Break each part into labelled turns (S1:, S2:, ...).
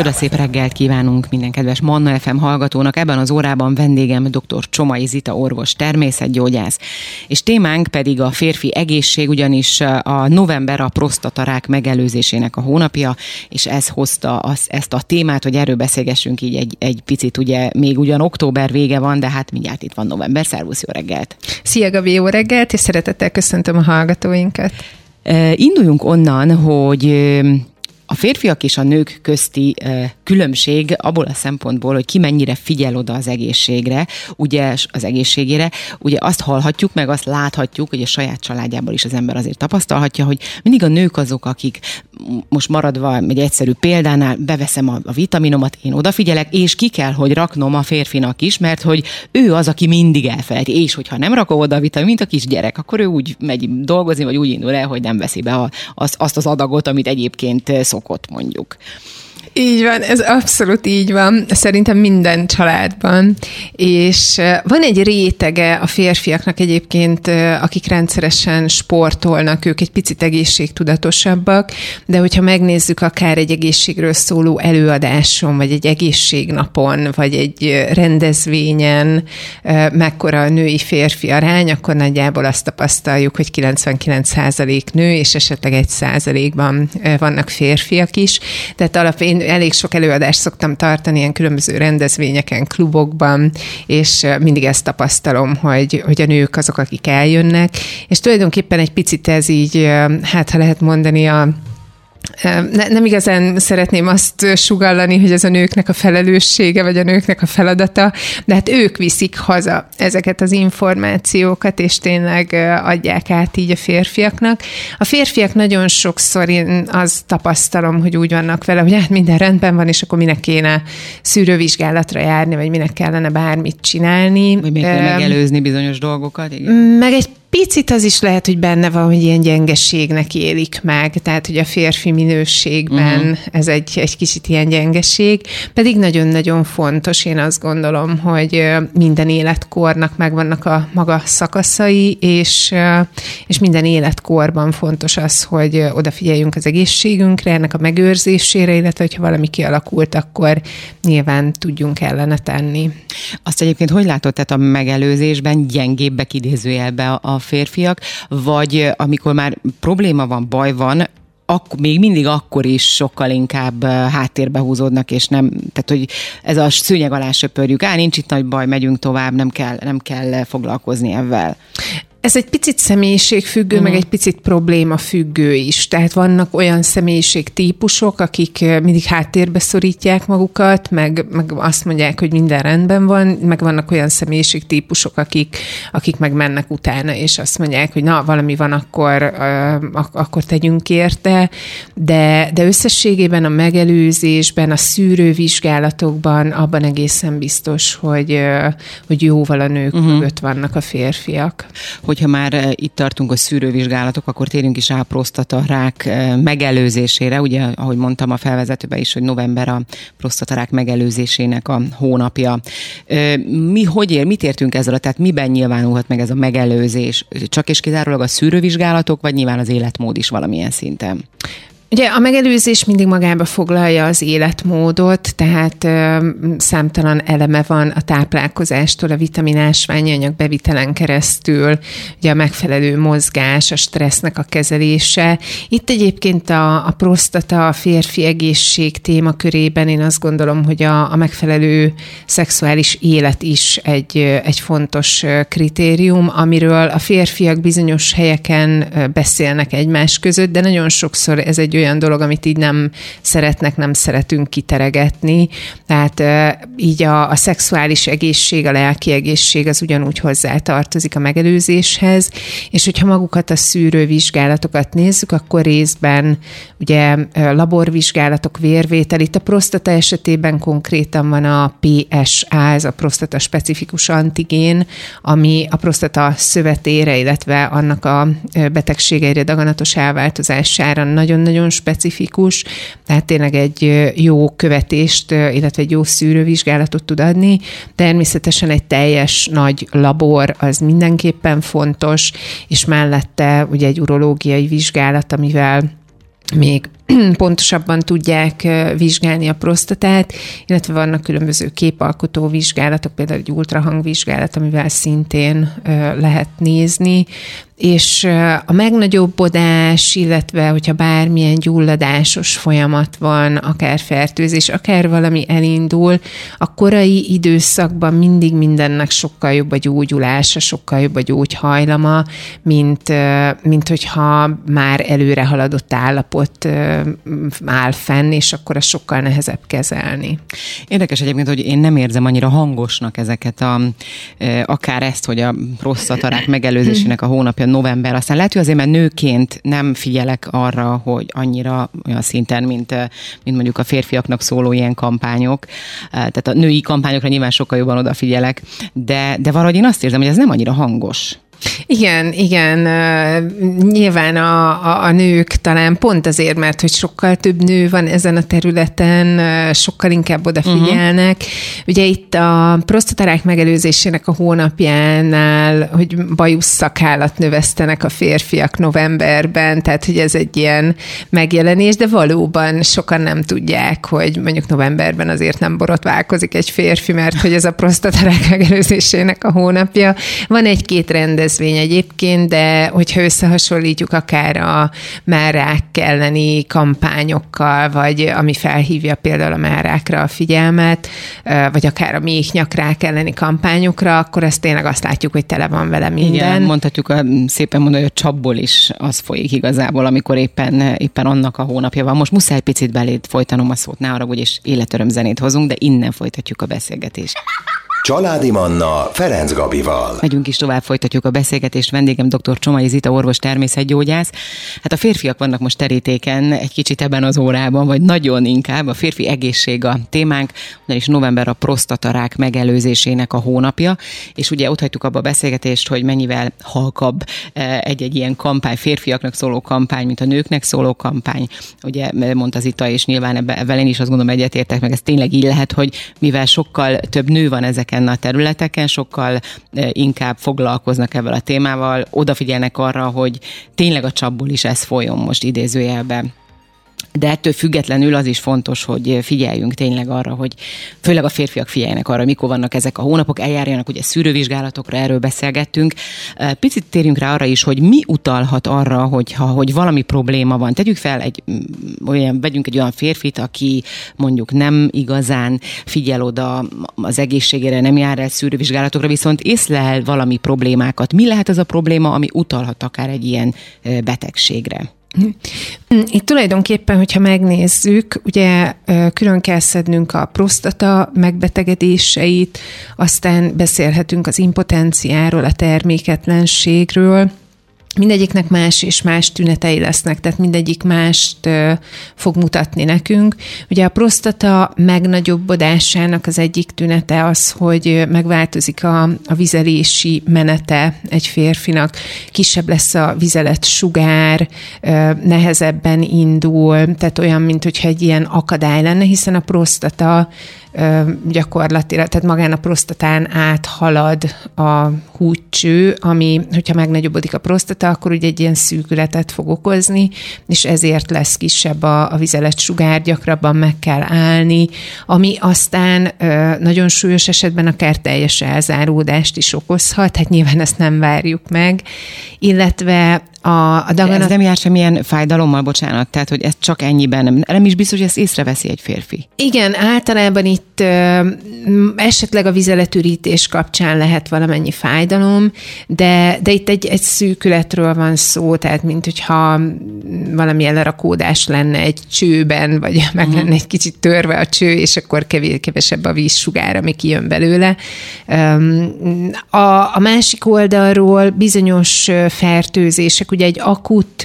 S1: Manna FM. Csoda szép reggelt kívánunk minden kedves Manna FM hallgatónak. Ebben az órában vendégem dr. Csomai Zita orvos, természetgyógyász. És témánk pedig a férfi egészség, ugyanis a november a prostatarák megelőzésének a hónapja, és ez hozta az, ezt a témát, hogy erről beszélgessünk így egy, egy picit, ugye még ugyan október vége van, de hát mindjárt itt van november. Szervusz, jó reggelt!
S2: Szia Gabi, jó reggelt, és szeretettel köszöntöm a hallgatóinkat.
S1: Induljunk onnan, hogy a férfiak és a nők közti különbség abból a szempontból, hogy ki mennyire figyel oda az egészségre, ugye az egészségére, ugye azt hallhatjuk, meg azt láthatjuk, hogy a saját családjában is az ember azért tapasztalhatja, hogy mindig a nők azok, akik most maradva egy egyszerű példánál beveszem a, a vitaminomat, én odafigyelek, és ki kell, hogy raknom a férfinak is, mert hogy ő az, aki mindig elfelejti, és hogyha nem rakom oda a vitamin, mint a kisgyerek, akkor ő úgy megy dolgozni, vagy úgy indul el, hogy nem veszi be a, azt, azt az adagot, amit egyébként szokott mondjuk.
S2: Így van, ez abszolút így van, szerintem minden családban. És van egy rétege a férfiaknak egyébként, akik rendszeresen sportolnak, ők egy picit egészségtudatosabbak, de hogyha megnézzük akár egy egészségről szóló előadáson, vagy egy egészségnapon, vagy egy rendezvényen, mekkora a női-férfi arány, akkor nagyjából azt tapasztaljuk, hogy 99% nő, és esetleg egy százalékban vannak férfiak is. Tehát elég sok előadást szoktam tartani ilyen különböző rendezvényeken, klubokban, és mindig ezt tapasztalom, hogy, hogy a nők azok, akik eljönnek, és tulajdonképpen egy picit ez így, hát ha lehet mondani, a ne, nem igazán szeretném azt sugallani, hogy ez a nőknek a felelőssége, vagy a nőknek a feladata, de hát ők viszik haza ezeket az információkat, és tényleg adják át így a férfiaknak. A férfiak nagyon sokszor én azt tapasztalom, hogy úgy vannak vele, hogy hát minden rendben van, és akkor minek kéne szűrővizsgálatra járni, vagy minek kellene bármit csinálni.
S1: Vagy még kell megelőzni bizonyos dolgokat. Igen.
S2: Meg egy picit az is lehet, hogy benne van, hogy ilyen gyengeségnek élik meg, tehát hogy a férfi minőségben uh-huh. ez egy, egy kicsit ilyen gyengeség, pedig nagyon-nagyon fontos, én azt gondolom, hogy minden életkornak megvannak a maga szakaszai, és, és minden életkorban fontos az, hogy odafigyeljünk az egészségünkre, ennek a megőrzésére, illetve hogyha valami kialakult, akkor nyilván tudjunk ellene tenni.
S1: Azt egyébként hogy látod, tehát a megelőzésben gyengébbek idézőjelbe a férfiak, vagy amikor már probléma van, baj van, akkor, még mindig akkor is sokkal inkább háttérbe húzódnak, és nem, tehát hogy ez a szőnyeg alá söpörjük, á, nincs itt nagy baj, megyünk tovább, nem kell, nem kell foglalkozni ebben.
S2: Ez egy picit személyiségfüggő, uh-huh. meg egy picit probléma függő is. Tehát vannak olyan személyiségtípusok, akik mindig háttérbe szorítják magukat, meg, meg azt mondják, hogy minden rendben van, meg vannak olyan személyiségtípusok, akik, akik meg mennek utána, és azt mondják, hogy na, valami van, akkor, uh, akkor tegyünk érte, de, de összességében a megelőzésben, a szűrővizsgálatokban abban egészen biztos, hogy, uh, hogy jóval a nők uh-huh. mögött vannak a férfiak
S1: hogyha már eh, itt tartunk a szűrővizsgálatok, akkor térjünk is rá prostatarák eh, megelőzésére. Ugye, ahogy mondtam a felvezetőben is, hogy november a prostatarák megelőzésének a hónapja. Eh, mi hogy ér, mit értünk ezzel? Tehát miben nyilvánulhat meg ez a megelőzés? Csak és kizárólag a szűrővizsgálatok, vagy nyilván az életmód is valamilyen szinten?
S2: Ugye a megelőzés mindig magába foglalja az életmódot, tehát ö, számtalan eleme van a táplálkozástól, a vitaminásványi anyag bevitelen keresztül, ugye a megfelelő mozgás, a stressznek a kezelése. Itt egyébként a, a prostata, a férfi egészség témakörében én azt gondolom, hogy a, a megfelelő szexuális élet is egy, egy fontos kritérium, amiről a férfiak bizonyos helyeken beszélnek egymás között, de nagyon sokszor ez egy olyan dolog, amit így nem szeretnek, nem szeretünk kiteregetni. Tehát így a, a szexuális egészség, a lelki egészség az ugyanúgy hozzá tartozik a megelőzéshez, és hogyha magukat a szűrővizsgálatokat nézzük, akkor részben ugye laborvizsgálatok, vérvétel, itt a prostata esetében konkrétan van a PSA, ez a prostata specifikus antigén, ami a prostata szövetére, illetve annak a betegségeire, daganatos elváltozására nagyon-nagyon nagyon specifikus, tehát tényleg egy jó követést, illetve egy jó szűrővizsgálatot tud adni. Természetesen egy teljes nagy labor az mindenképpen fontos, és mellette ugye egy urológiai vizsgálat, amivel még pontosabban tudják vizsgálni a prostatát, illetve vannak különböző képalkotó vizsgálatok, például egy ultrahangvizsgálat, amivel szintén lehet nézni, és a megnagyobbodás, illetve hogyha bármilyen gyulladásos folyamat van, akár fertőzés, akár valami elindul, a korai időszakban mindig mindennek sokkal jobb a gyógyulása, sokkal jobb a gyógyhajlama, mint, mint hogyha már előre haladott állapot áll fenn, és akkor ez sokkal nehezebb kezelni.
S1: Érdekes egyébként, hogy én nem érzem annyira hangosnak ezeket a, akár ezt, hogy a prostatarák megelőzésének a hónapja november. Aztán lehet, hogy azért, mert nőként nem figyelek arra, hogy annyira olyan szinten, mint, mint mondjuk a férfiaknak szóló ilyen kampányok. Tehát a női kampányokra nyilván sokkal jobban odafigyelek, de, de valahogy én azt érzem, hogy ez nem annyira hangos.
S2: Igen, igen. Nyilván a, a, a nők talán pont azért, mert hogy sokkal több nő van ezen a területen, sokkal inkább odafigyelnek. Uh-huh. Ugye itt a prostatarák megelőzésének a hónapjánál, hogy bajusz szakállat növesztenek a férfiak novemberben, tehát hogy ez egy ilyen megjelenés, de valóban sokan nem tudják, hogy mondjuk novemberben azért nem borotválkozik egy férfi, mert hogy ez a prostatarák megelőzésének a hónapja. Van egy-két rendezvény, rendezvény egyébként, de hogyha összehasonlítjuk akár a márák elleni kampányokkal, vagy ami felhívja például a márákra a figyelmet, vagy akár a méhnyakrák elleni kampányokra, akkor ezt tényleg azt látjuk, hogy tele van vele minden. Igen,
S1: mondhatjuk a, szépen mondani, hogy a csapból is az folyik igazából, amikor éppen, éppen annak a hónapja van. Most muszáj picit beléd folytanom a szót, ne arra, hogy is életöröm zenét hozunk, de innen folytatjuk a beszélgetést.
S3: Családi Manna Ferenc Gabival.
S1: Megyünk is tovább, folytatjuk a beszélgetést. Vendégem dr. Csomai Zita, orvos természetgyógyász. Hát a férfiak vannak most terítéken egy kicsit ebben az órában, vagy nagyon inkább. A férfi egészség a témánk, ugyanis november a prostatarák megelőzésének a hónapja, és ugye ott hagytuk abba a beszélgetést, hogy mennyivel halkabb eh, egy-egy ilyen kampány, férfiaknak szóló kampány, mint a nőknek szóló kampány. Ugye mondta Zita, és nyilván ebben én is azt gondolom egyetértek, meg ez tényleg így lehet, hogy mivel sokkal több nő van ezek ezeken a területeken, sokkal eh, inkább foglalkoznak ebben a témával, odafigyelnek arra, hogy tényleg a csapból is ez folyjon most idézőjelben de ettől függetlenül az is fontos, hogy figyeljünk tényleg arra, hogy főleg a férfiak figyeljenek arra, mikor vannak ezek a hónapok, eljárjanak ugye szűrővizsgálatokra, erről beszélgettünk. Picit térjünk rá arra is, hogy mi utalhat arra, hogy, ha, hogy valami probléma van. Tegyük fel, egy, mm, olyan, vegyünk egy olyan férfit, aki mondjuk nem igazán figyel oda az egészségére, nem jár el szűrővizsgálatokra, viszont észlel valami problémákat. Mi lehet az a probléma, ami utalhat akár egy ilyen betegségre?
S2: Itt tulajdonképpen, hogyha megnézzük, ugye külön kell szednünk a prostata megbetegedéseit, aztán beszélhetünk az impotenciáról, a terméketlenségről, mindegyiknek más és más tünetei lesznek, tehát mindegyik mást fog mutatni nekünk. Ugye a prostata megnagyobbodásának az egyik tünete az, hogy megváltozik a, a vizelési menete egy férfinak, kisebb lesz a vizelet sugár, nehezebben indul, tehát olyan, mint hogyha egy ilyen akadály lenne, hiszen a prostata gyakorlatilag, tehát magán a prostatán áthalad a húgycső, ami, hogyha megnagyobbodik a prostata, akkor ugye egy ilyen szűkületet fog okozni, és ezért lesz kisebb a, a vizelet sugár, gyakrabban meg kell állni, ami aztán nagyon súlyos esetben akár teljes elzáródást is okozhat, hát nyilván ezt nem várjuk meg, illetve a, a
S1: daganat... Ez nem jár semmilyen fájdalommal, bocsánat, tehát hogy ez csak ennyiben nem, nem is biztos, hogy ezt észreveszi egy férfi.
S2: Igen, általában itt ö, esetleg a vizeletürítés kapcsán lehet valamennyi fájdalom, de, de itt egy, egy szűkületről van szó, tehát mint hogyha valami lerakódás lenne egy csőben, vagy meg uh-huh. lenne egy kicsit törve a cső, és akkor kevés, kevesebb a vízsugár, ami kijön belőle. A, a másik oldalról bizonyos fertőzések csak ugye egy akut,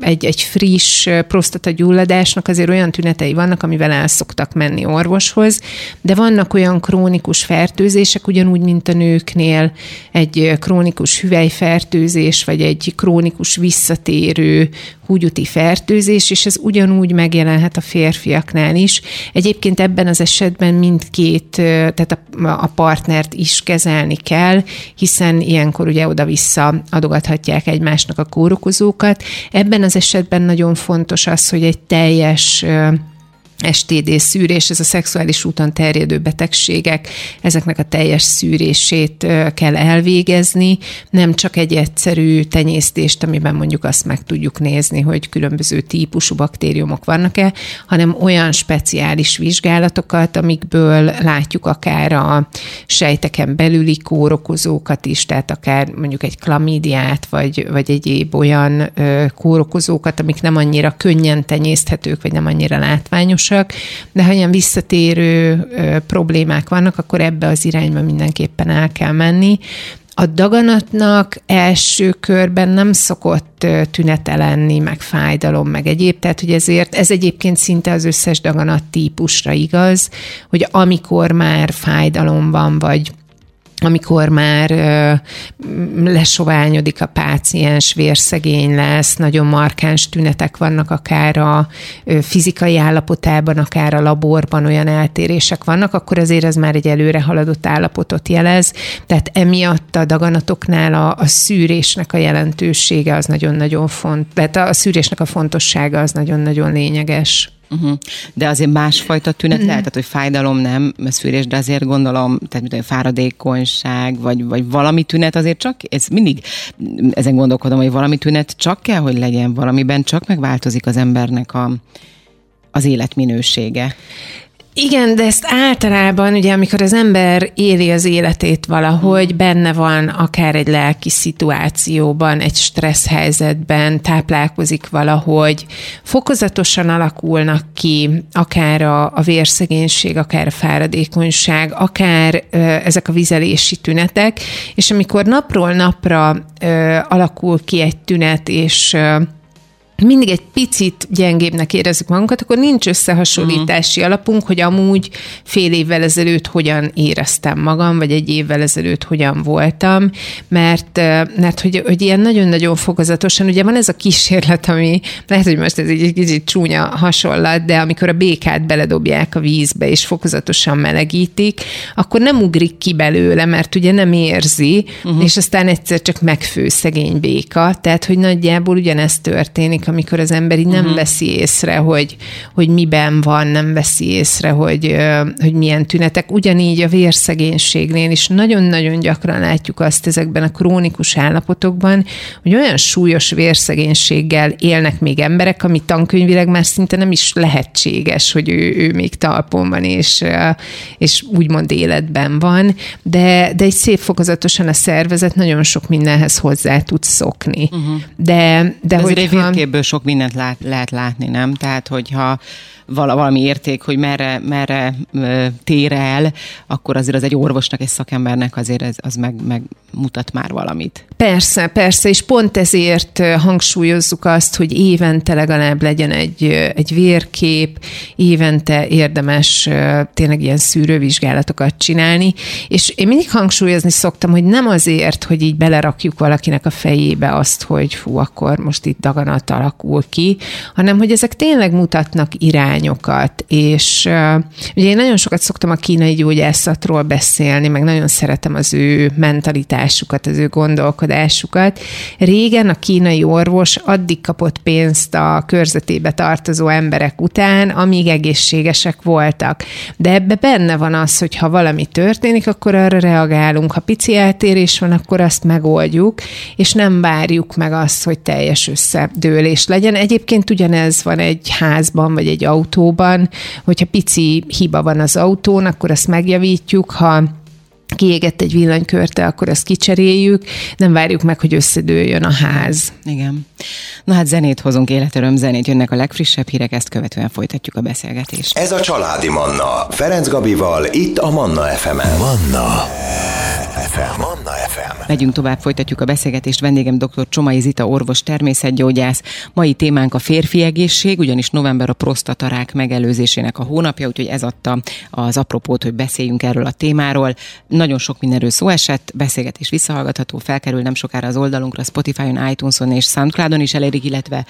S2: egy, egy friss prostatagyulladásnak azért olyan tünetei vannak, amivel el szoktak menni orvoshoz, de vannak olyan krónikus fertőzések, ugyanúgy, mint a nőknél, egy krónikus hüvelyfertőzés, vagy egy krónikus visszatérő húgyuti fertőzés, és ez ugyanúgy megjelenhet a férfiaknál is. Egyébként ebben az esetben mindkét, tehát a, a partnert is kezelni kell, hiszen ilyenkor ugye oda-vissza adogathatják egymásnak a kórokozókat. Ebben az esetben nagyon fontos az, hogy egy teljes STD szűrés, ez a szexuális úton terjedő betegségek, ezeknek a teljes szűrését kell elvégezni, nem csak egy egyszerű tenyésztést, amiben mondjuk azt meg tudjuk nézni, hogy különböző típusú baktériumok vannak-e, hanem olyan speciális vizsgálatokat, amikből látjuk akár a sejteken belüli kórokozókat is, tehát akár mondjuk egy klamídiát, vagy, vagy egyéb olyan kórokozókat, amik nem annyira könnyen tenyészthetők, vagy nem annyira látványos fontosak, de ha ilyen visszatérő problémák vannak, akkor ebbe az irányba mindenképpen el kell menni. A daganatnak első körben nem szokott tünete lenni, meg fájdalom, meg egyéb, tehát hogy ezért ez egyébként szinte az összes daganat típusra igaz, hogy amikor már fájdalom van, vagy amikor már lesoványodik a páciens, vérszegény lesz, nagyon markáns tünetek vannak akár a fizikai állapotában, akár a laborban olyan eltérések vannak, akkor azért ez már egy előre haladott állapotot jelez. Tehát emiatt a daganatoknál a, a szűrésnek a jelentősége az nagyon-nagyon fontos, tehát a szűrésnek a fontossága az nagyon-nagyon lényeges.
S1: Uh-huh. De azért másfajta tünet uh-huh. lehet, tehát, hogy fájdalom nem, szűrés, de azért gondolom, tehát mint fáradékonyság, vagy, vagy valami tünet azért csak, ez mindig ezen gondolkodom, hogy valami tünet csak kell, hogy legyen, valamiben csak megváltozik az embernek a, az életminősége.
S2: Igen, de ezt általában, ugye, amikor az ember éli az életét valahogy, benne van akár egy lelki szituációban, egy stressz helyzetben, táplálkozik valahogy, fokozatosan alakulnak ki akár a, a vérszegénység, akár a fáradékonyság, akár ö, ezek a vizelési tünetek, és amikor napról napra ö, alakul ki egy tünet, és ö, mindig egy picit gyengébbnek érezzük magunkat, akkor nincs összehasonlítási uh-huh. alapunk, hogy amúgy fél évvel ezelőtt hogyan éreztem magam, vagy egy évvel ezelőtt hogyan voltam, mert, mert hogy, hogy ilyen nagyon-nagyon fokozatosan, ugye van ez a kísérlet, ami lehet, hogy most ez egy kicsit csúnya hasonlat, de amikor a békát beledobják a vízbe, és fokozatosan melegítik, akkor nem ugrik ki belőle, mert ugye nem érzi, uh-huh. és aztán egyszer csak megfő szegény béka, tehát hogy nagyjából ugyanezt történik amikor az ember így nem uh-huh. veszi észre, hogy, hogy miben van, nem veszi észre, hogy, hogy milyen tünetek. Ugyanígy a vérszegénységnél is nagyon-nagyon gyakran látjuk azt ezekben a krónikus állapotokban, hogy olyan súlyos vérszegénységgel élnek még emberek, ami tankönyvileg már szinte nem is lehetséges, hogy ő, ő még talpon van, és, és úgymond életben van, de, de egy szép fokozatosan a szervezet nagyon sok mindenhez hozzá tud szokni. Uh-huh. De, de,
S1: de hogy ebből sok mindent lát, lehet látni, nem? Tehát, hogyha valami érték, hogy merre, merre tér el, akkor azért az egy orvosnak, egy szakembernek azért ez, az meg, meg mutat már valamit.
S2: Persze, persze, és pont ezért hangsúlyozzuk azt, hogy évente legalább legyen egy, egy vérkép, évente érdemes tényleg ilyen szűrővizsgálatokat csinálni, és én mindig hangsúlyozni szoktam, hogy nem azért, hogy így belerakjuk valakinek a fejébe azt, hogy fú, akkor most itt daganat alakul ki, hanem hogy ezek tényleg mutatnak irány irányokat, és ugye én nagyon sokat szoktam a kínai gyógyászatról beszélni, meg nagyon szeretem az ő mentalitásukat, az ő gondolkodásukat. Régen a kínai orvos addig kapott pénzt a körzetébe tartozó emberek után, amíg egészségesek voltak. De ebbe benne van az, hogy ha valami történik, akkor arra reagálunk. Ha pici eltérés van, akkor azt megoldjuk, és nem várjuk meg azt, hogy teljes összedőlés legyen. Egyébként ugyanez van egy házban, vagy egy autóban, hogyha pici hiba van az autón, akkor azt megjavítjuk, ha kiégett egy villanykörte, akkor azt kicseréljük, nem várjuk meg, hogy összedőljön a ház.
S1: Igen. Na hát zenét hozunk, életöröm zenét, jönnek a legfrissebb hírek, ezt követően folytatjuk a beszélgetést.
S3: Ez a Családi Manna, Ferenc Gabival, itt a Manna FM-en. Manna FM. Manna
S1: FM. Megyünk tovább, folytatjuk a beszélgetést. Vendégem dr. Csomai Zita, orvos, természetgyógyász. Mai témánk a férfi egészség, ugyanis november a prostatarák megelőzésének a hónapja, úgyhogy ez adta az apropót, hogy beszéljünk erről a témáról. Nagyon sok mindenről szó esett, beszélgetés visszahallgatható, felkerül nem sokára az oldalunkra, Spotify-on, iTunes-on és Soundcloud-on is elérik, illetve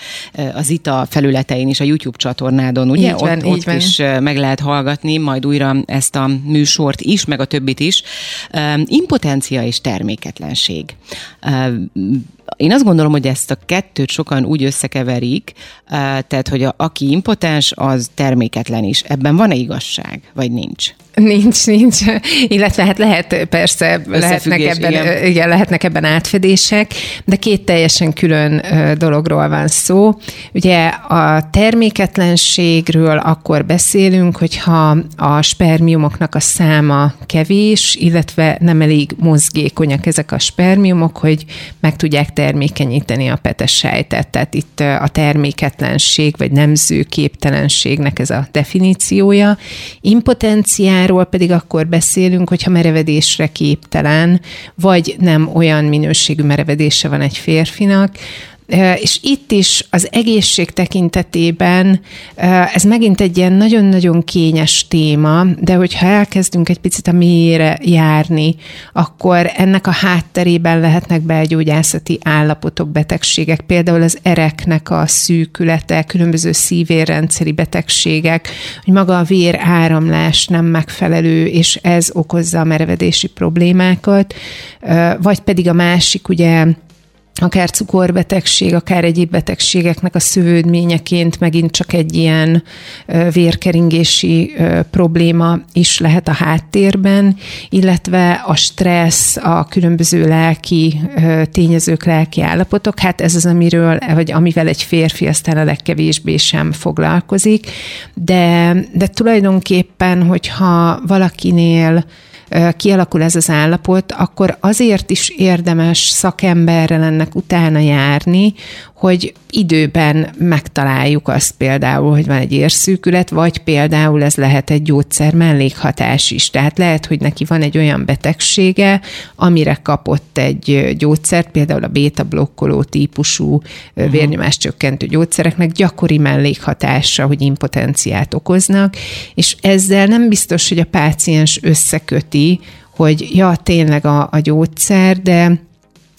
S1: az Zita felületein is, a YouTube csatornádon, ugye?
S2: Így van,
S1: ott,
S2: így
S1: ott
S2: van.
S1: is meg lehet hallgatni, majd újra ezt a műsort is, meg a többit is. Impotencia és terméketlenség. Én azt gondolom, hogy ezt a kettőt sokan úgy összekeverik, tehát, hogy a, aki impotens, az terméketlen is. Ebben van-e igazság, vagy nincs?
S2: Nincs, nincs. Illetve hát lehet, persze, lehetnek ebben, igen. igen, lehetnek ebben átfedések, de két teljesen külön dologról van szó. Ugye a terméketlenségről akkor beszélünk, hogyha a spermiumoknak a száma kevés, illetve nem elég mozgékonyak ezek a spermiumok, hogy meg tudják termékenyíteni a petes sejtet. Tehát itt a terméketlenség, vagy nemzőképtelenségnek ez a definíciója. Impotenciáról pedig akkor beszélünk, hogyha merevedésre képtelen, vagy nem olyan minőségű merevedése van egy férfinak, és itt is az egészség tekintetében ez megint egy ilyen nagyon-nagyon kényes téma, de hogyha elkezdünk egy picit a mélyére járni, akkor ennek a hátterében lehetnek belgyógyászati állapotok, betegségek, például az ereknek a szűkülete, különböző szívérrendszeri betegségek, hogy maga a vér áramlás nem megfelelő, és ez okozza a merevedési problémákat, vagy pedig a másik ugye akár cukorbetegség, akár egyéb betegségeknek a szövődményeként megint csak egy ilyen vérkeringési probléma is lehet a háttérben, illetve a stressz, a különböző lelki tényezők, lelki állapotok, hát ez az, amiről, vagy amivel egy férfi aztán a legkevésbé sem foglalkozik, de, de tulajdonképpen, hogyha valakinél kialakul ez az állapot, akkor azért is érdemes szakemberrel ennek utána járni, hogy időben megtaláljuk azt például, hogy van egy érszűkület, vagy például ez lehet egy gyógyszer mellékhatás is. Tehát lehet, hogy neki van egy olyan betegsége, amire kapott egy gyógyszert, például a beta-blokkoló típusú uh-huh. vérnyomás csökkentő gyógyszereknek gyakori mellékhatása, hogy impotenciát okoznak, és ezzel nem biztos, hogy a páciens összeköti, hogy ja, tényleg a, a gyógyszer, de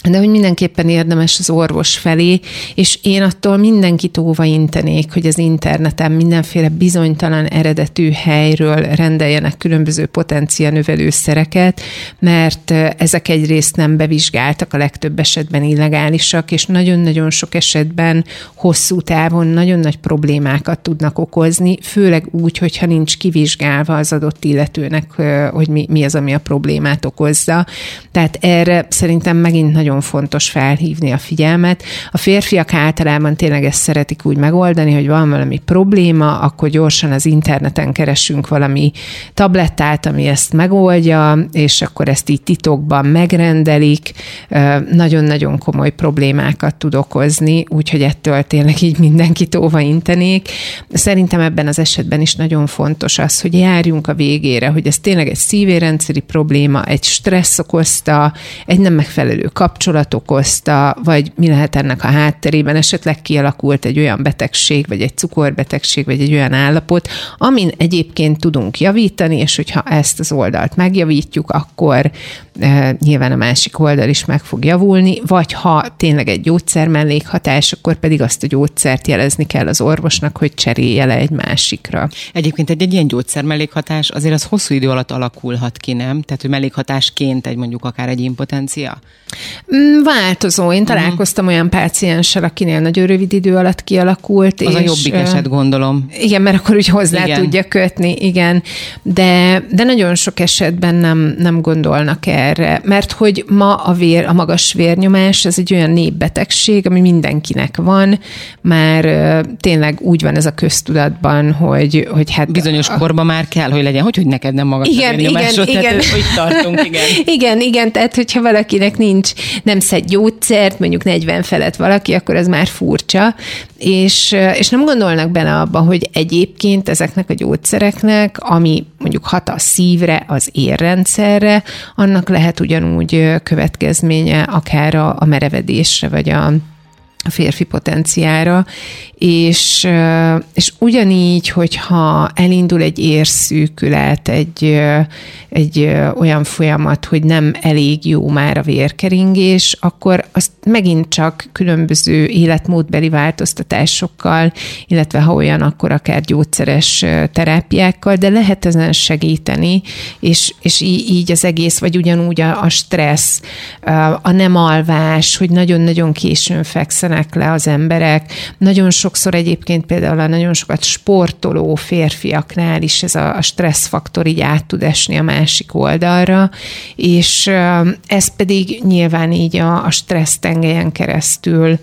S2: de hogy mindenképpen érdemes az orvos felé, és én attól mindenkit óva intenék, hogy az interneten mindenféle bizonytalan eredetű helyről rendeljenek különböző potencia növelőszereket, mert ezek egyrészt nem bevizsgáltak, a legtöbb esetben illegálisak, és nagyon-nagyon sok esetben hosszú távon nagyon nagy problémákat tudnak okozni, főleg úgy, hogyha nincs kivizsgálva az adott illetőnek, hogy mi, mi az, ami a problémát okozza. Tehát erre szerintem megint nagyon nagyon fontos felhívni a figyelmet. A férfiak általában tényleg ezt szeretik úgy megoldani, hogy van valami probléma, akkor gyorsan az interneten keresünk valami tablettát, ami ezt megoldja, és akkor ezt így titokban megrendelik. Nagyon-nagyon komoly problémákat tud okozni, úgyhogy ettől tényleg így mindenkit óva intenék. Szerintem ebben az esetben is nagyon fontos az, hogy járjunk a végére, hogy ez tényleg egy szívérendszeri probléma, egy stressz okozta, egy nem megfelelő kapcsolat, kapcsolat okozta, vagy mi lehet ennek a hátterében, esetleg kialakult egy olyan betegség, vagy egy cukorbetegség, vagy egy olyan állapot, amin egyébként tudunk javítani, és hogyha ezt az oldalt megjavítjuk, akkor e, nyilván a másik oldal is meg fog javulni, vagy ha tényleg egy gyógyszer mellékhatás, akkor pedig azt a gyógyszert jelezni kell az orvosnak, hogy cserélje le egy másikra.
S1: Egyébként egy, egy ilyen gyógyszer mellékhatás azért az hosszú idő alatt alakulhat ki, nem? Tehát, hogy mellékhatásként egy mondjuk akár egy impotencia?
S2: Mm, változó. Én találkoztam uh-huh. olyan pácienssel, akinél nagyon rövid idő alatt kialakult.
S1: Az és, a jobbik eset, gondolom.
S2: Igen, mert akkor úgy hozzá igen. tudja kötni, igen. De, de nagyon sok esetben nem, nem gondolnak erre, mert hogy ma a, vér, a magas vérnyomás, ez egy olyan népbetegség, ami mindenkinek van, már tényleg úgy van ez a köztudatban, hogy, hogy hát...
S1: Bizonyos a, korban már kell, hogy legyen, hogy, hogy neked nem magas
S2: igen, a vérnyomásod, igen,
S1: tehát
S2: igen.
S1: hogy tartunk, igen.
S2: igen, igen, tehát hogyha valakinek nincs, nem szed gyógyszert, mondjuk 40 felett valaki, akkor ez már furcsa, és, és nem gondolnak bele abba, hogy egyébként ezeknek a gyógyszereknek, ami mondjuk hat a szívre, az érrendszerre, annak lehet ugyanúgy következménye akár a, a merevedésre, vagy a a férfi potenciára, és, és ugyanígy, hogyha elindul egy érszűkület, egy, egy olyan folyamat, hogy nem elég jó már a vérkeringés, akkor azt megint csak különböző életmódbeli változtatásokkal, illetve ha olyan, akkor akár gyógyszeres terápiákkal, de lehet ezen segíteni, és, és így az egész, vagy ugyanúgy a, a stressz, a nem alvás, hogy nagyon-nagyon későn fekszenek le az emberek, nagyon sok sokszor egyébként például a nagyon sokat sportoló férfiaknál is ez a, stresszfaktor így át tud esni a másik oldalra, és ez pedig nyilván így a, a stressz tengelyen keresztül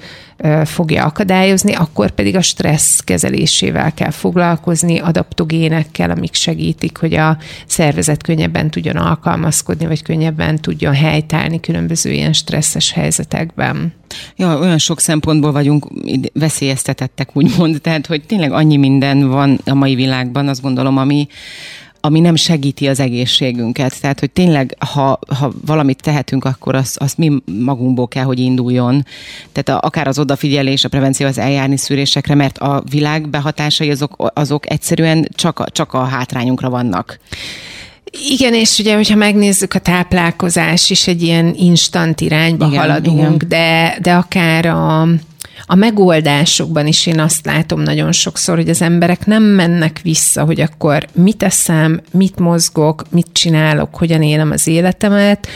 S2: fogja akadályozni, akkor pedig a stressz kezelésével kell foglalkozni, adaptogénekkel, amik segítik, hogy a szervezet könnyebben tudjon alkalmazkodni, vagy könnyebben tudjon helytállni különböző ilyen stresszes helyzetekben.
S1: Ja, olyan sok szempontból vagyunk veszélyeztetettek, úgymond, tehát, hogy tényleg annyi minden van a mai világban, azt gondolom, ami, ami nem segíti az egészségünket. Tehát, hogy tényleg, ha, ha valamit tehetünk, akkor az, az mi magunkból kell, hogy induljon. Tehát a, akár az odafigyelés, a prevenció, az eljárni szűrésekre, mert a világ behatásai azok, azok egyszerűen csak a, csak a hátrányunkra vannak.
S2: Igen, és ugye, hogyha megnézzük a táplálkozás is egy ilyen instant irányba igen, haladunk, igen. De, de akár a, a megoldásokban is én azt látom nagyon sokszor, hogy az emberek nem mennek vissza, hogy akkor mit eszem, mit mozgok, mit csinálok, hogyan élem az életemet,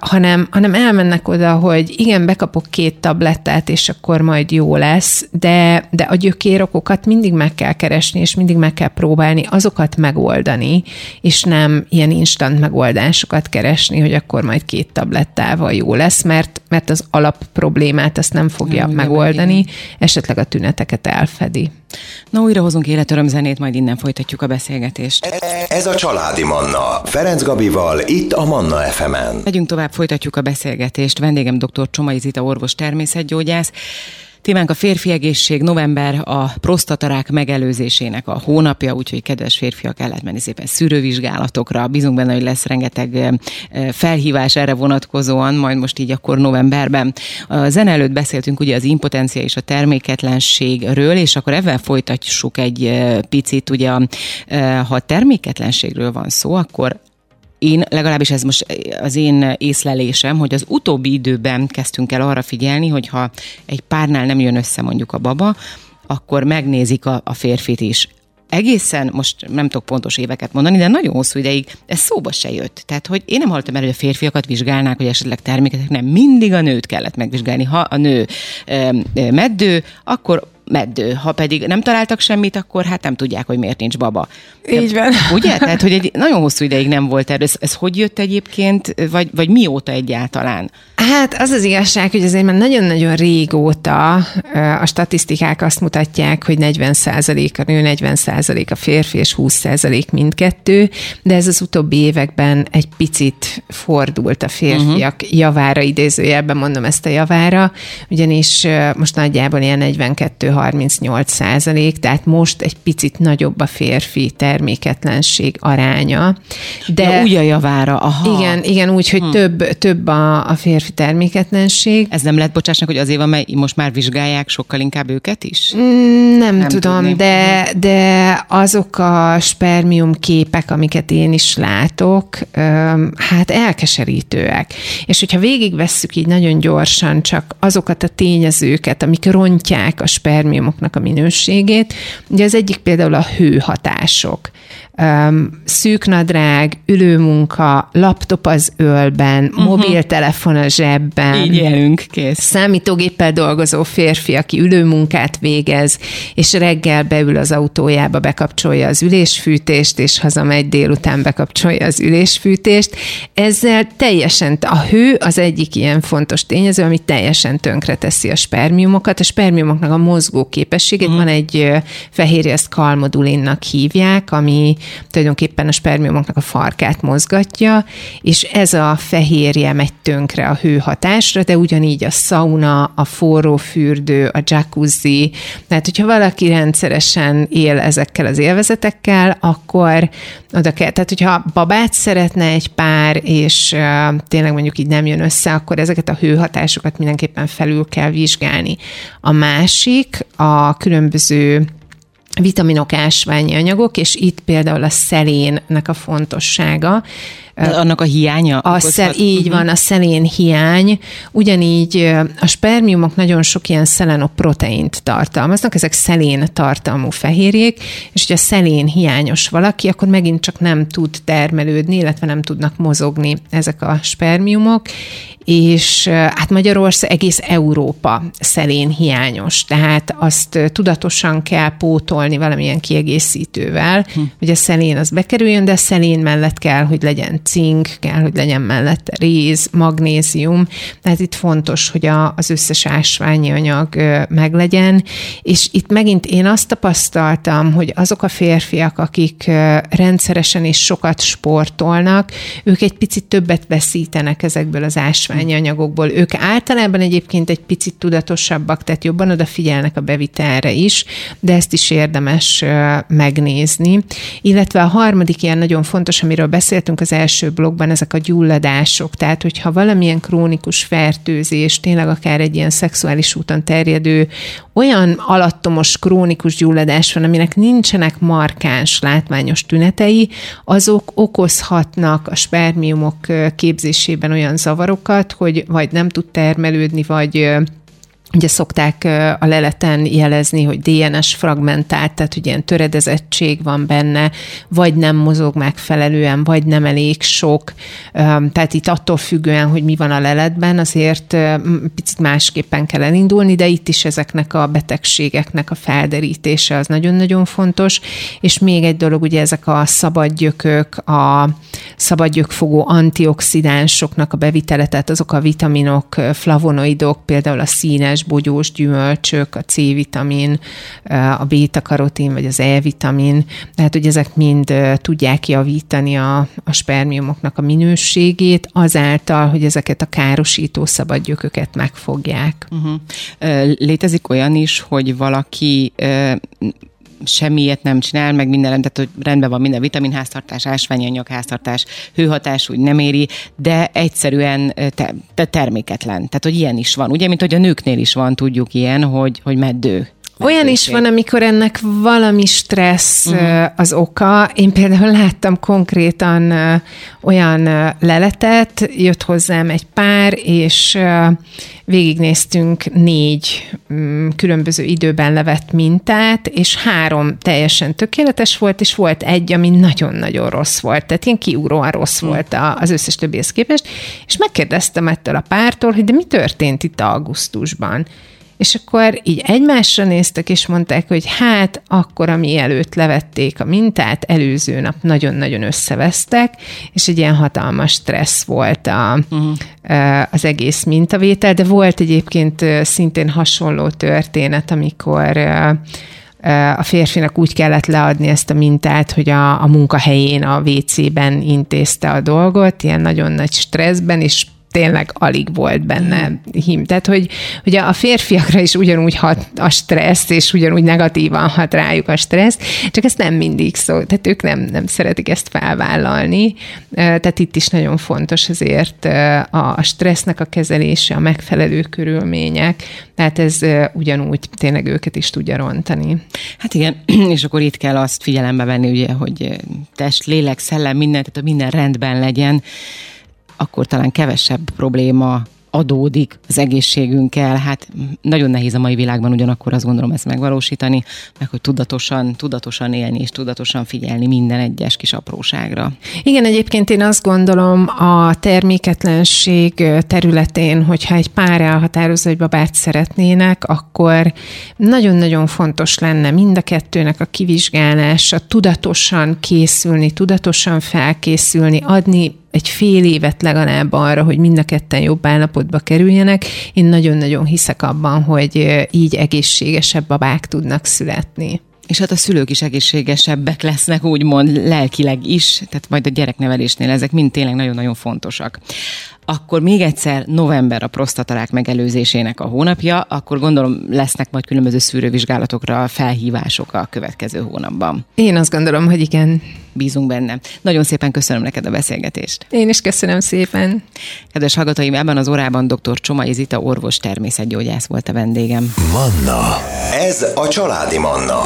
S2: hanem, hanem elmennek oda, hogy igen, bekapok két tablettát, és akkor majd jó lesz, de, de a gyökérokokat mindig meg kell keresni, és mindig meg kell próbálni azokat megoldani, és nem ilyen instant megoldásokat keresni, hogy akkor majd két tablettával jó lesz, mert, mert az alap problémát azt nem fogja nem, megoldani, igen. esetleg a tüneteket elfedi.
S1: Na, újra hozunk életörömzenét, majd innen folytatjuk a beszélgetést.
S3: Ez a Családi Manna. Ferenc Gabival, itt a Manna FM-en.
S1: Megyünk tovább, folytatjuk a beszélgetést. Vendégem dr. Csomai Zita, orvos természetgyógyász. Témánk a férfi egészség, november a prostatarák megelőzésének a hónapja, úgyhogy kedves férfiak el lehet menni szépen szűrővizsgálatokra. Bízunk benne, hogy lesz rengeteg felhívás erre vonatkozóan, majd most így akkor novemberben. A zene előtt beszéltünk ugye az impotencia és a terméketlenségről, és akkor ebben folytatjuk egy picit, ugye ha terméketlenségről van szó, akkor én legalábbis ez most az én észlelésem, hogy az utóbbi időben kezdtünk el arra figyelni, hogy ha egy párnál nem jön össze mondjuk a baba, akkor megnézik a, a férfit is egészen, most nem tudok pontos éveket mondani, de nagyon hosszú ideig ez szóba se jött. Tehát, hogy én nem hallottam el, hogy a férfiakat vizsgálnák, hogy esetleg termékek, nem, mindig a nőt kellett megvizsgálni. Ha a nő meddő, akkor meddő. Ha pedig nem találtak semmit, akkor hát nem tudják, hogy miért nincs baba.
S2: Így van.
S1: Ugye? Tehát, hogy egy nagyon hosszú ideig nem volt erről. Ez, ez hogy jött egyébként, vagy, vagy mióta egyáltalán?
S2: Hát az az igazság, hogy azért már nagyon-nagyon régóta a statisztikák azt mutatják, hogy 40 a nő, 40% a férfi, és 20% mindkettő, de ez az utóbbi években egy picit fordult a férfiak uh-huh. javára, idézőjelben mondom ezt a javára, ugyanis most nagyjából ilyen 42 38 százalék, tehát most egy picit nagyobb a férfi terméketlenség aránya.
S1: De ja, úgy a javára, aha.
S2: Igen, igen úgy, hogy hm. több, több a, a férfi terméketlenség.
S1: Ez nem lehet bocsásnak, hogy azért van, mert most már vizsgálják sokkal inkább őket is?
S2: Mm, nem, nem tudom, de, de azok a spermium képek, amiket én is látok, hát elkeserítőek. És hogyha végigvesszük így nagyon gyorsan csak azokat a tényezőket, amik rontják a spermium spermiumoknak a minőségét. Ugye az egyik például a hőhatások. Szűknadrág, ülőmunka, laptop az ölben, uh-huh. mobiltelefon a zsebben.
S1: Így élünk, kész.
S2: Számítógéppel dolgozó férfi, aki ülőmunkát végez, és reggel beül az autójába, bekapcsolja az ülésfűtést, és hazamegy délután bekapcsolja az ülésfűtést. Ezzel teljesen, a hő az egyik ilyen fontos tényező, ami teljesen tönkre teszi a spermiumokat. A spermiumoknak a mozgó képességét uh-huh. van egy fehérje, ezt kalmodulinnak hívják, ami tulajdonképpen a spermiumoknak a farkát mozgatja, és ez a fehérje megy tönkre a hőhatásra, de ugyanígy a sauna, a forró fürdő, a jacuzzi, tehát hogyha valaki rendszeresen él ezekkel az élvezetekkel, akkor oda kell, tehát hogyha babát szeretne egy pár, és uh, tényleg mondjuk így nem jön össze, akkor ezeket a hőhatásokat mindenképpen felül kell vizsgálni. A másik a különböző vitaminok, ásványi anyagok, és itt például a szelénnek a fontossága.
S1: De annak a hiánya?
S2: A szel, így van, a szelén hiány. Ugyanígy a spermiumok nagyon sok ilyen szelenoproteint tartalmaznak, ezek szelén tartalmú fehérjék, és hogyha szelén hiányos valaki, akkor megint csak nem tud termelődni, illetve nem tudnak mozogni ezek a spermiumok, és hát Magyarország, egész Európa szelén hiányos, tehát azt tudatosan kell pótolni valamilyen kiegészítővel, hm. hogy a szelén az bekerüljön, de a szelén mellett kell, hogy legyen cink, kell, hogy legyen mellette réz, magnézium, tehát itt fontos, hogy a, az összes ásványi anyag meglegyen, és itt megint én azt tapasztaltam, hogy azok a férfiak, akik rendszeresen és sokat sportolnak, ők egy picit többet veszítenek ezekből az ásványi anyagokból. Ők általában egyébként egy picit tudatosabbak, tehát jobban odafigyelnek a bevitelre is, de ezt is érdemes megnézni. Illetve a harmadik ilyen nagyon fontos, amiről beszéltünk az első blogban, ezek a gyulladások. Tehát, hogyha valamilyen krónikus fertőzés, tényleg akár egy ilyen szexuális úton terjedő olyan alattomos krónikus gyulladás van, aminek nincsenek markáns látványos tünetei, azok okozhatnak a spermiumok képzésében olyan zavarokat, hogy vagy nem tud termelődni, vagy Ugye szokták a leleten jelezni, hogy DNS fragmentált, tehát hogy ilyen töredezettség van benne, vagy nem mozog megfelelően, vagy nem elég sok. Tehát itt attól függően, hogy mi van a leletben, azért picit másképpen kell elindulni, de itt is ezeknek a betegségeknek a felderítése az nagyon-nagyon fontos. És még egy dolog, ugye ezek a szabadgyökök, a szabadgyökfogó antioxidánsoknak a bevitele, tehát azok a vitaminok, flavonoidok, például a színes bogyós gyümölcsök, a C-vitamin, a beta-karotin vagy az E-vitamin, tehát hogy ezek mind tudják javítani a, a spermiumoknak a minőségét, azáltal, hogy ezeket a károsító szabadgyököket megfogják. Uh-huh.
S1: Létezik olyan is, hogy valaki semmiet nem csinál, meg minden, tehát hogy rendben van minden vitaminháztartás, ásványi anyagháztartás, hőhatás úgy nem éri, de egyszerűen te, te terméketlen. Tehát, hogy ilyen is van. Ugye, mint hogy a nőknél is van, tudjuk ilyen, hogy, hogy meddő.
S2: Olyan is van, amikor ennek valami stressz uh-huh. az oka. Én például láttam konkrétan olyan leletet, jött hozzám egy pár, és végignéztünk négy mm, különböző időben levett mintát, és három teljesen tökéletes volt, és volt egy, ami nagyon-nagyon rossz volt. Tehát ilyen kiugróan rossz uh-huh. volt az összes többihez képest, és megkérdeztem ettől a pártól, hogy de mi történt itt augusztusban. És akkor így egymásra néztek, és mondták, hogy hát akkor, ami előtt levették a mintát, előző nap nagyon-nagyon összevesztek, és egy ilyen hatalmas stressz volt a, uh-huh. az egész mintavétel, de volt egyébként szintén hasonló történet, amikor a férfinak úgy kellett leadni ezt a mintát, hogy a, a munkahelyén, a WC-ben intézte a dolgot, ilyen nagyon nagy stresszben, és tényleg alig volt benne him. Tehát, hogy, hogy a férfiakra is ugyanúgy hat a stressz, és ugyanúgy negatívan hat rájuk a stressz, csak ezt nem mindig szó, tehát ők nem, nem szeretik ezt felvállalni. Tehát itt is nagyon fontos azért a stressznek a kezelése, a megfelelő körülmények, tehát ez ugyanúgy tényleg őket is tudja rontani.
S1: Hát igen, és akkor itt kell azt figyelembe venni, ugye, hogy test, lélek, szellem, minden, tehát minden rendben legyen, akkor talán kevesebb probléma adódik az egészségünkkel. Hát nagyon nehéz a mai világban ugyanakkor azt gondolom ezt megvalósítani, meg hogy tudatosan, tudatosan élni és tudatosan figyelni minden egyes kis apróságra.
S2: Igen, egyébként én azt gondolom a terméketlenség területén, hogyha egy pár elhatározza, hogy babát szeretnének, akkor nagyon-nagyon fontos lenne mind a kettőnek a kivizsgálása, tudatosan készülni, tudatosan felkészülni, adni egy fél évet legalább arra, hogy mind a ketten jobb állapotba kerüljenek. Én nagyon-nagyon hiszek abban, hogy így egészségesebb babák tudnak születni.
S1: És hát a szülők is egészségesebbek lesznek, úgymond lelkileg is, tehát majd a gyereknevelésnél ezek mind tényleg nagyon-nagyon fontosak. Akkor még egyszer november a prostatarák megelőzésének a hónapja, akkor gondolom lesznek majd különböző szűrővizsgálatokra felhívások a következő hónapban.
S2: Én azt gondolom, hogy igen.
S1: Bízunk benne. Nagyon szépen köszönöm neked a beszélgetést.
S2: Én is köszönöm szépen.
S1: Kedves hallgatóim, ebben az órában dr. Csomai Zita orvos természetgyógyász volt a vendégem.
S3: Manna. Ez a családi Manna.